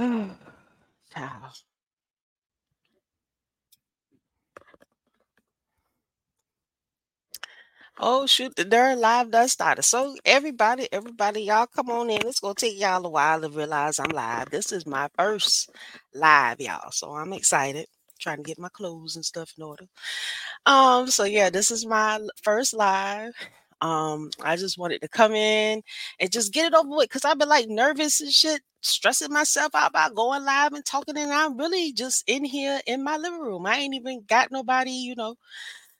Child. Oh shoot, the darn live done started. So everybody, everybody, y'all come on in. It's gonna take y'all a while to realize I'm live. This is my first live, y'all. So I'm excited. Trying to get my clothes and stuff in order. Um, so yeah, this is my first live. Um, I just wanted to come in and just get it over with because I've been like nervous and shit, stressing myself out about going live and talking, and I'm really just in here in my living room. I ain't even got nobody, you know.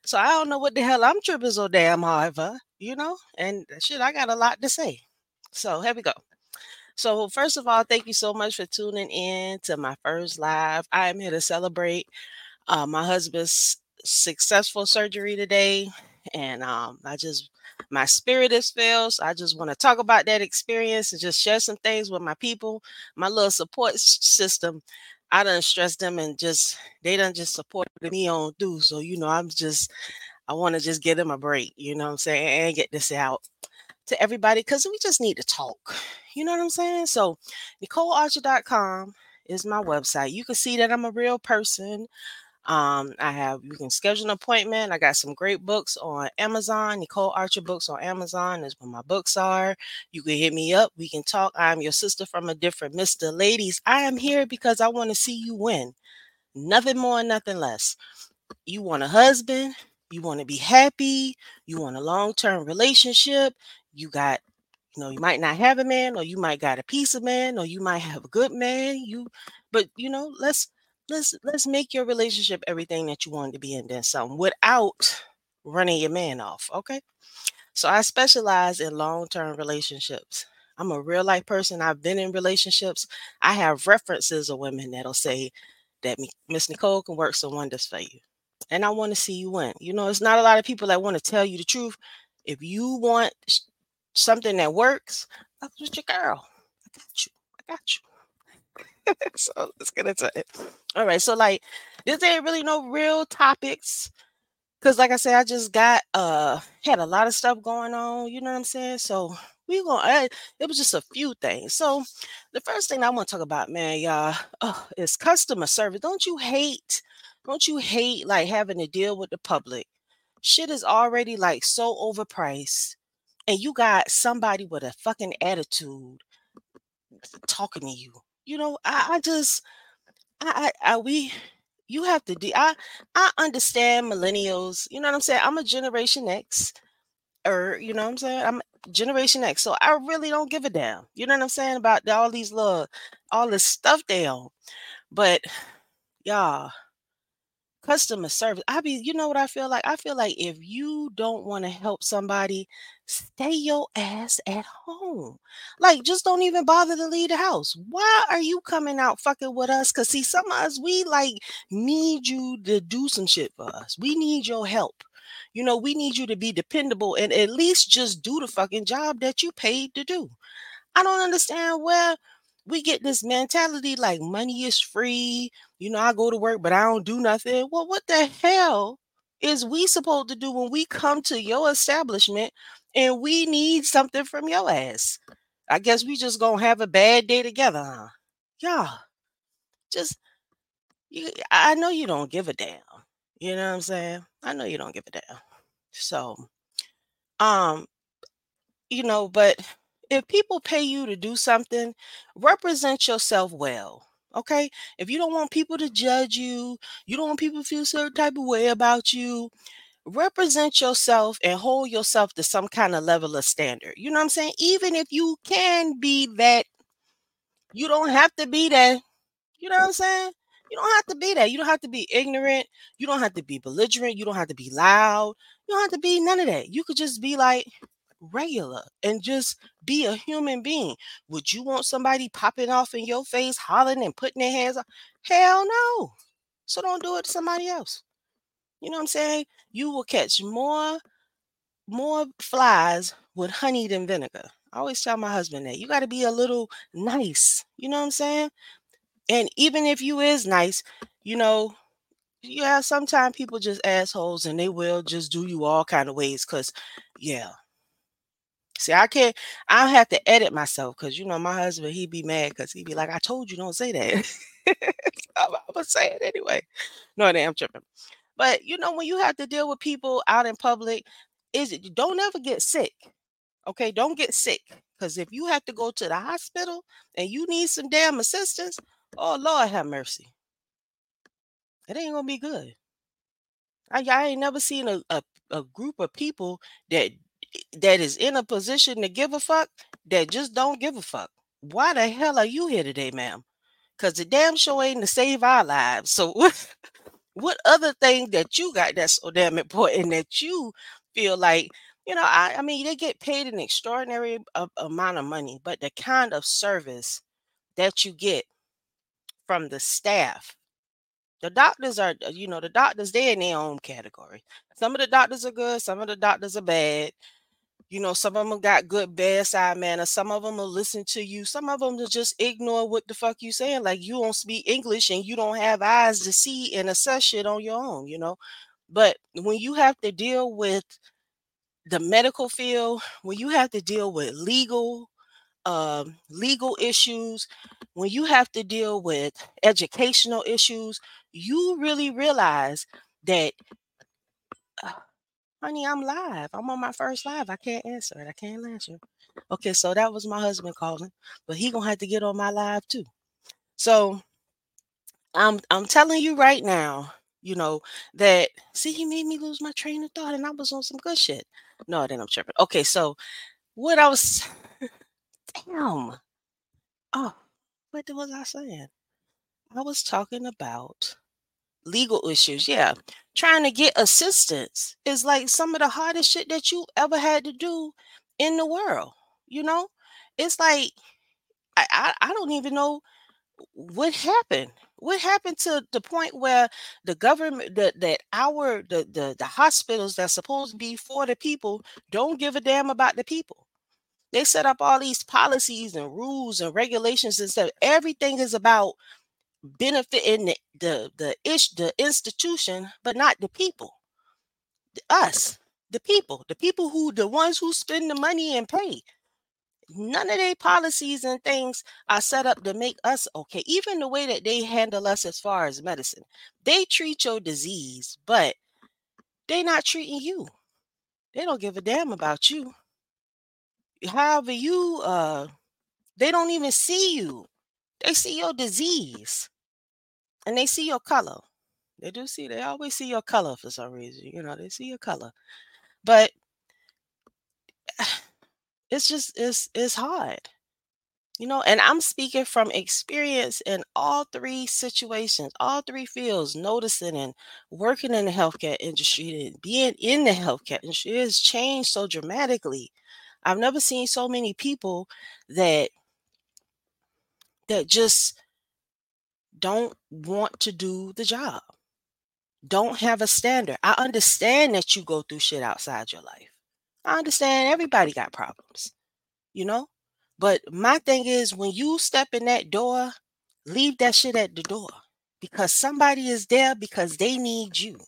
So I don't know what the hell I'm tripping so damn hard you know? And shit, I got a lot to say. So here we go. So first of all, thank you so much for tuning in to my first live. I am here to celebrate uh, my husband's successful surgery today, and um, I just my spirit is filled. So I just want to talk about that experience and just share some things with my people, my little support system. I don't stress them and just they don't just support me on do. So you know, I'm just I want to just give them a break. You know what I'm saying, and get this out to everybody because we just need to talk. You know what I'm saying? So, NicoleArcher.com is my website. You can see that I'm a real person. Um, I have you can schedule an appointment. I got some great books on Amazon. Nicole Archer books on Amazon is where my books are. You can hit me up. We can talk. I'm your sister from a different Mr. Ladies. I am here because I want to see you win. Nothing more, nothing less. You want a husband, you want to be happy, you want a long-term relationship, you got you know, you might not have a man, or you might got a piece of man, or you might have a good man. You, but you know, let's let's let's make your relationship everything that you want it to be, and then something without running your man off. Okay. So I specialize in long-term relationships. I'm a real life person. I've been in relationships. I have references of women that'll say that Miss Nicole can work some wonders for you. And I want to see you win. You know, it's not a lot of people that want to tell you the truth. If you want something that works, with your girl. I got you. I got you. so let's get into it. All right. So like this ain't really no real topics. Cause like I said, I just got uh had a lot of stuff going on, you know what I'm saying? So we gonna I, it was just a few things. So the first thing I want to talk about, man, y'all, uh, is customer service. Don't you hate, don't you hate like having to deal with the public? Shit is already like so overpriced, and you got somebody with a fucking attitude talking to you. You know, I, I just I, I, I we you have to do I I understand millennials, you know what I'm saying? I'm a generation X or you know what I'm saying? I'm generation X. So I really don't give a damn. You know what I'm saying about all these little all this stuff they own. But y'all, customer service. I be, you know what I feel like? I feel like if you don't want to help somebody, stay your ass at home. Like, just don't even bother to leave the house. Why are you coming out fucking with us? Cause see, some of us, we like need you to do some shit for us. We need your help. You know, we need you to be dependable and at least just do the fucking job that you paid to do. I don't understand where we get this mentality like money is free. You know, I go to work, but I don't do nothing. Well, what the hell is we supposed to do when we come to your establishment and we need something from your ass? I guess we just gonna have a bad day together, huh? Yeah, just you, I know you don't give a damn. You know what I'm saying? I know you don't give a damn. So, um, you know, but if people pay you to do something, represent yourself well. Okay. If you don't want people to judge you, you don't want people to feel certain type of way about you, represent yourself and hold yourself to some kind of level of standard. You know what I'm saying? Even if you can be that, you don't have to be that. You know what I'm saying? You don't have to be that. You don't have to be ignorant. You don't have to be belligerent. You don't have to be loud. You don't have to be none of that. You could just be like regular and just be a human being. Would you want somebody popping off in your face, hollering and putting their hands up? Hell no. So don't do it to somebody else. You know what I'm saying? You will catch more more flies with honey than vinegar. I always tell my husband that you got to be a little nice. You know what I'm saying? And even if you is nice, you know, yeah, sometimes people just assholes and they will just do you all kind of ways. Cause yeah, See, I can't. I have to edit myself because you know my husband. He'd be mad because he'd be like, "I told you don't say that." I'm, I'm gonna say it anyway. No, damn tripping. But you know when you have to deal with people out in public, is it don't ever get sick. Okay, don't get sick because if you have to go to the hospital and you need some damn assistance, oh Lord have mercy. It ain't gonna be good. I, I ain't never seen a, a, a group of people that that is in a position to give a fuck that just don't give a fuck. Why the hell are you here today, ma'am? Because the damn show ain't to save our lives. So what other thing that you got that's so damn important that you feel like you know I, I mean they get paid an extraordinary a, amount of money but the kind of service that you get from the staff the doctors are you know the doctors they're in their own category some of the doctors are good some of the doctors are bad you know, some of them got good bedside manner. Some of them will listen to you. Some of them will just ignore what the fuck you saying. Like you don't speak English and you don't have eyes to see and assess shit on your own, you know. But when you have to deal with the medical field, when you have to deal with legal, um, legal issues, when you have to deal with educational issues, you really realize that uh, honey, I'm live. I'm on my first live. I can't answer it. I can't answer. Okay, so that was my husband calling, but he gonna have to get on my live too. So I'm I'm telling you right now, you know, that see he made me lose my train of thought and I was on some good shit. No, then I'm tripping. Okay, so what I was damn. Oh, what was I saying? I was talking about legal issues. Yeah. Trying to get assistance is like some of the hardest shit that you ever had to do in the world. You know, it's like I, I, I don't even know what happened. What happened to the point where the government that that our the, the the hospitals that's supposed to be for the people don't give a damn about the people. They set up all these policies and rules and regulations and stuff. Everything is about benefiting the the the ish the institution, but not the people. Us, the people, the people who the ones who spend the money and pay. None of their policies and things are set up to make us okay. Even the way that they handle us as far as medicine, they treat your disease, but they're not treating you. They don't give a damn about you. However, you uh they don't even see you. They see your disease and they see your color. They do see, they always see your color for some reason. You know, they see your color. But it's just it's it's hard. You know, and I'm speaking from experience in all three situations, all three fields, noticing and working in the healthcare industry and being in the healthcare industry has changed so dramatically. I've never seen so many people that that just don't want to do the job, don't mm. have a standard. I understand that you go through shit outside your life. I understand everybody got problems, you know? But my thing is when you step in that door, leave that shit at the door because somebody is there because they need you.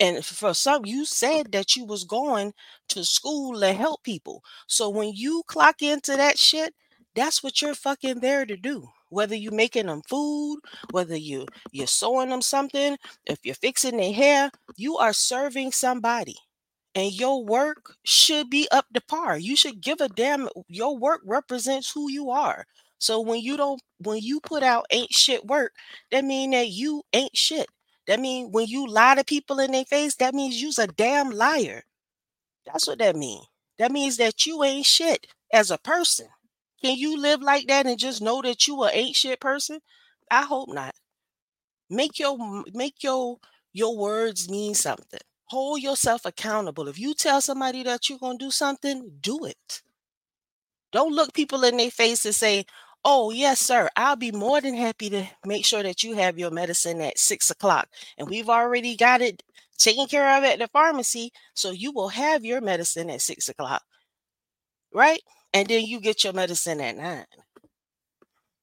And for some, you said that you was going to school to help people. So when you clock into that shit, that's what you're fucking there to do whether you're making them food, whether you you're sewing them something, if you're fixing their hair, you are serving somebody. And your work should be up to par. You should give a damn. Your work represents who you are. So when you don't, when you put out ain't shit work, that mean that you ain't shit. That mean when you lie to people in their face, that means you's a damn liar. That's what that mean. That means that you ain't shit as a person. Can you live like that and just know that you a ain't shit person? I hope not. Make your make your your words mean something. Hold yourself accountable. If you tell somebody that you're gonna do something, do it. Don't look people in their face and say, Oh, yes, sir. I'll be more than happy to make sure that you have your medicine at six o'clock. And we've already got it taken care of at the pharmacy. So you will have your medicine at six o'clock. Right? And then you get your medicine at nine.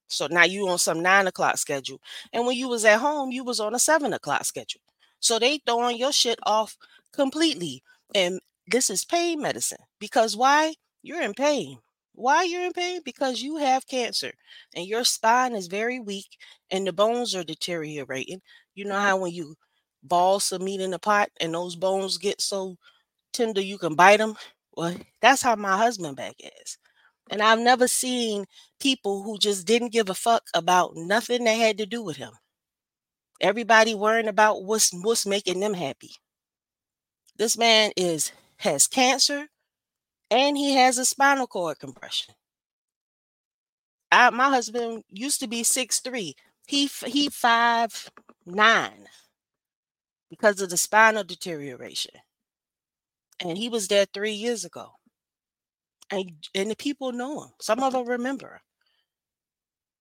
So now you on some nine o'clock schedule. And when you was at home, you was on a seven o'clock schedule. So they throwing your shit off completely. And this is pain medicine. Because why? You're in pain. Why you're in pain? Because you have cancer and your spine is very weak and the bones are deteriorating. You know how when you ball some meat in the pot and those bones get so tender you can bite them? Well, that's how my husband back is. And I've never seen people who just didn't give a fuck about nothing that had to do with him. Everybody worrying about what's what's making them happy. This man is has cancer and he has a spinal cord compression. I, my husband used to be six three. He he five nine because of the spinal deterioration, and he was there three years ago. And and the people know him. Some of them remember.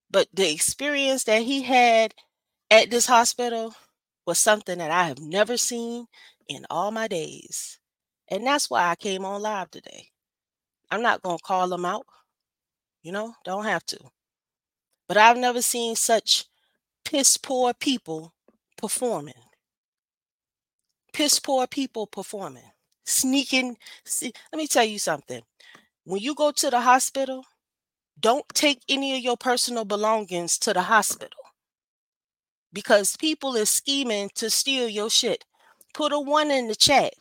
But the experience that he had at this hospital was something that I have never seen in all my days. And that's why I came on live today. I'm not going to call them out. You know, don't have to. But I've never seen such piss poor people performing. Piss poor people performing. Sneaking. See, let me tell you something. When you go to the hospital, don't take any of your personal belongings to the hospital because people is scheming to steal your shit. Put a one in the chat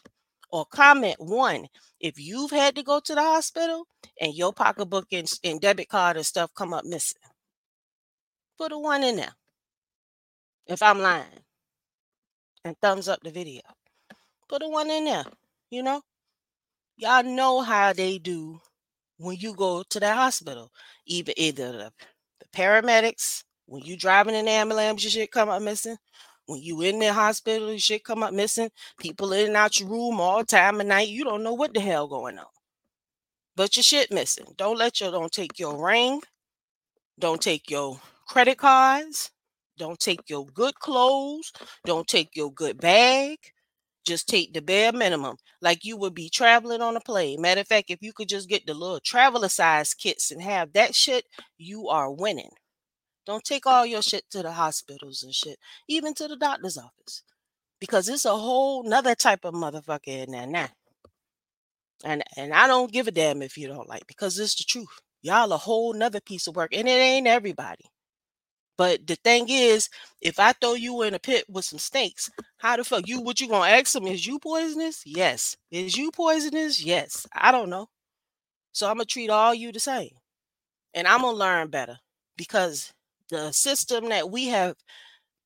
or comment one if you've had to go to the hospital and your pocketbook and, and debit card and stuff come up missing. Put a one in there if I'm lying and thumbs up the video. Put a one in there, you know? Y'all know how they do when you go to the hospital. Either either the, the paramedics, when you driving an ambulance, your shit come up missing. When you in the hospital, your shit come up missing. People in and out your room all time of night. You don't know what the hell going on. But your shit missing. Don't let your don't take your ring. Don't take your credit cards. Don't take your good clothes. Don't take your good bag. Just take the bare minimum, like you would be traveling on a plane. Matter of fact, if you could just get the little traveler size kits and have that shit, you are winning. Don't take all your shit to the hospitals and shit, even to the doctor's office, because it's a whole nother type of motherfucker in there now. And and I don't give a damn if you don't like, because it's the truth. Y'all a whole nother piece of work, and it ain't everybody. But the thing is, if I throw you in a pit with some snakes, how the fuck you what you gonna ask them? Is you poisonous? Yes. Is you poisonous? Yes. I don't know. So I'm gonna treat all you the same. And I'm gonna learn better because the system that we have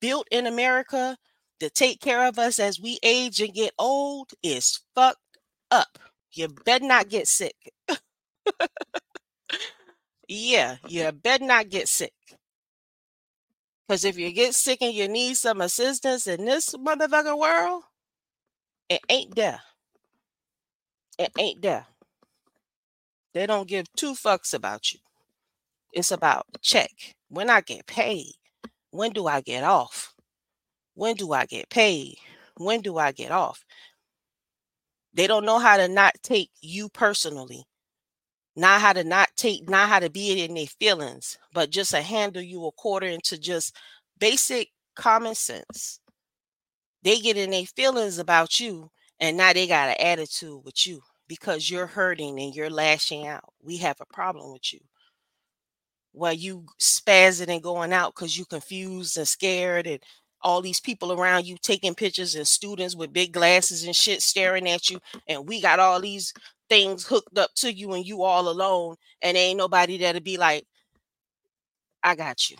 built in America to take care of us as we age and get old is fucked up. You better not get sick. yeah, you better not get sick. Because if you get sick and you need some assistance in this motherfucking world, it ain't there. It ain't there. They don't give two fucks about you. It's about check. When I get paid, when do I get off? When do I get paid? When do I get off? They don't know how to not take you personally not how to not take, not how to be in their feelings, but just to handle you according to just basic common sense. They get in their feelings about you, and now they got an attitude with you because you're hurting and you're lashing out. We have a problem with you. While you spazzing and going out because you confused and scared and all these people around you taking pictures and students with big glasses and shit staring at you and we got all these things hooked up to you and you all alone and ain't nobody there to be like i got you.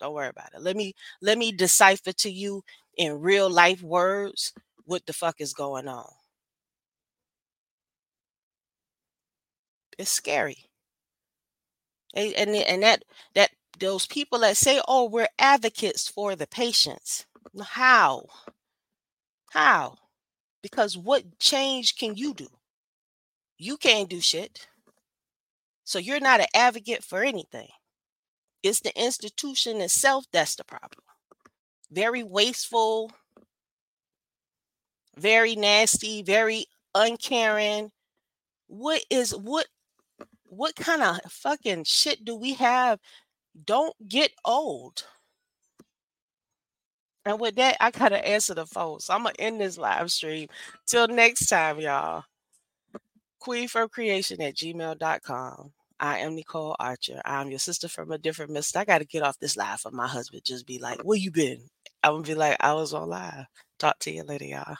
Don't worry about it. Let me let me decipher to you in real life words what the fuck is going on. It's scary. And and, and that that those people that say oh we're advocates for the patients how how because what change can you do you can't do shit. So you're not an advocate for anything. It's the institution itself that's the problem. Very wasteful, very nasty, very uncaring. What is what what kind of fucking shit do we have? Don't get old. And with that, I gotta answer the phone. So I'm gonna end this live stream. Till next time, y'all. queenfromcreation at gmail.com. I am Nicole Archer. I'm your sister from a different mister. I got to get off this live for my husband just be like, where you been? I'm to be like, I was on live. Talk to you later, y'all.